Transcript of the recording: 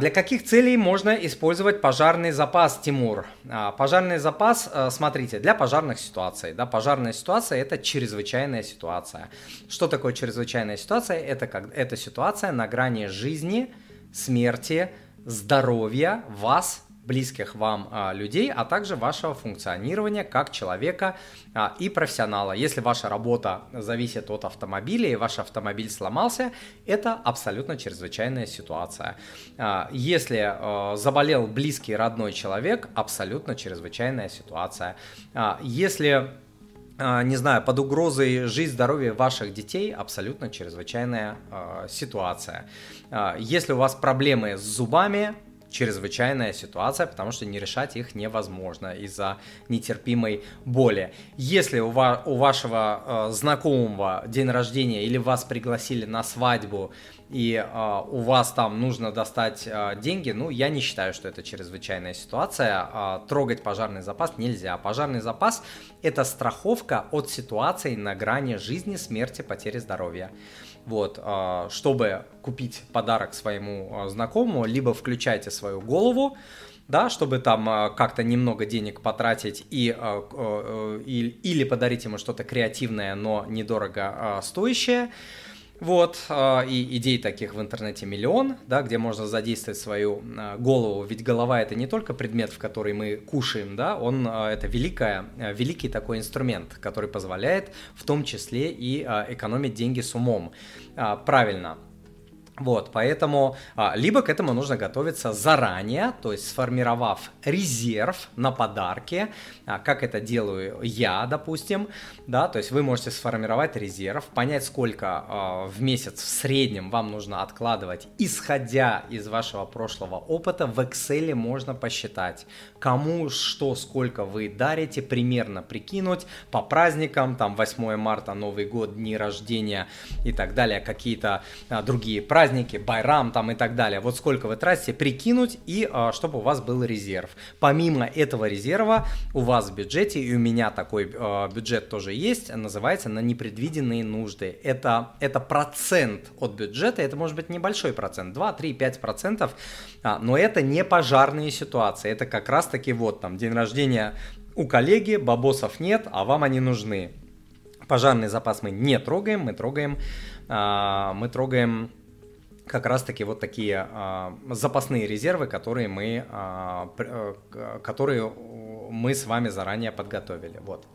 Для каких целей можно использовать пожарный запас, Тимур? А, пожарный запас, э, смотрите, для пожарных ситуаций. Да, пожарная ситуация – это чрезвычайная ситуация. Что такое чрезвычайная ситуация? Это, как, это ситуация на грани жизни, смерти, здоровья вас близких вам а, людей, а также вашего функционирования как человека а, и профессионала. Если ваша работа зависит от автомобиля и ваш автомобиль сломался, это абсолютно чрезвычайная ситуация. А, если заболел близкий родной человек, абсолютно чрезвычайная ситуация. Если не знаю, под угрозой жизнь, здоровье ваших детей абсолютно чрезвычайная э, ситуация. Э, если у вас проблемы с зубами, чрезвычайная ситуация, потому что не решать их невозможно из-за нетерпимой боли. Если у, ва- у вашего э, знакомого день рождения или вас пригласили на свадьбу и э, у вас там нужно достать э, деньги, ну, я не считаю, что это чрезвычайная ситуация. Э, трогать пожарный запас нельзя. Пожарный запас – это страховка от ситуации на грани жизни, смерти, потери здоровья. Вот, а, чтобы купить подарок своему а, знакомому, либо включайте свою голову, да, чтобы там а, как-то немного денег потратить и, и или подарить ему что-то креативное, но недорого стоящее, вот, а, и идей таких в интернете миллион, да, где можно задействовать свою а, голову, ведь голова это не только предмет, в который мы кушаем, да, он а, это великая, великий такой инструмент, который позволяет в том числе и экономить деньги с умом. Правильно, вот, поэтому а, либо к этому нужно готовиться заранее, то есть сформировав резерв на подарки, а, как это делаю я, допустим, да, то есть вы можете сформировать резерв, понять, сколько а, в месяц в среднем вам нужно откладывать, исходя из вашего прошлого опыта, в Excel можно посчитать, кому что, сколько вы дарите, примерно прикинуть по праздникам, там 8 марта, Новый год, дни рождения и так далее, какие-то другие праздники, праздники, байрам там и так далее. Вот сколько вы тратите, прикинуть и а, чтобы у вас был резерв. Помимо этого резерва у вас в бюджете, и у меня такой а, бюджет тоже есть, называется на непредвиденные нужды. Это, это процент от бюджета, это может быть небольшой процент, 2, 3, 5 процентов, а, но это не пожарные ситуации, это как раз таки вот там день рождения у коллеги, бабосов нет, а вам они нужны. Пожарный запас мы не трогаем, мы трогаем, мы трогаем как раз-таки вот такие а, запасные резервы, которые мы, а, э, которые мы с вами заранее подготовили. Вот.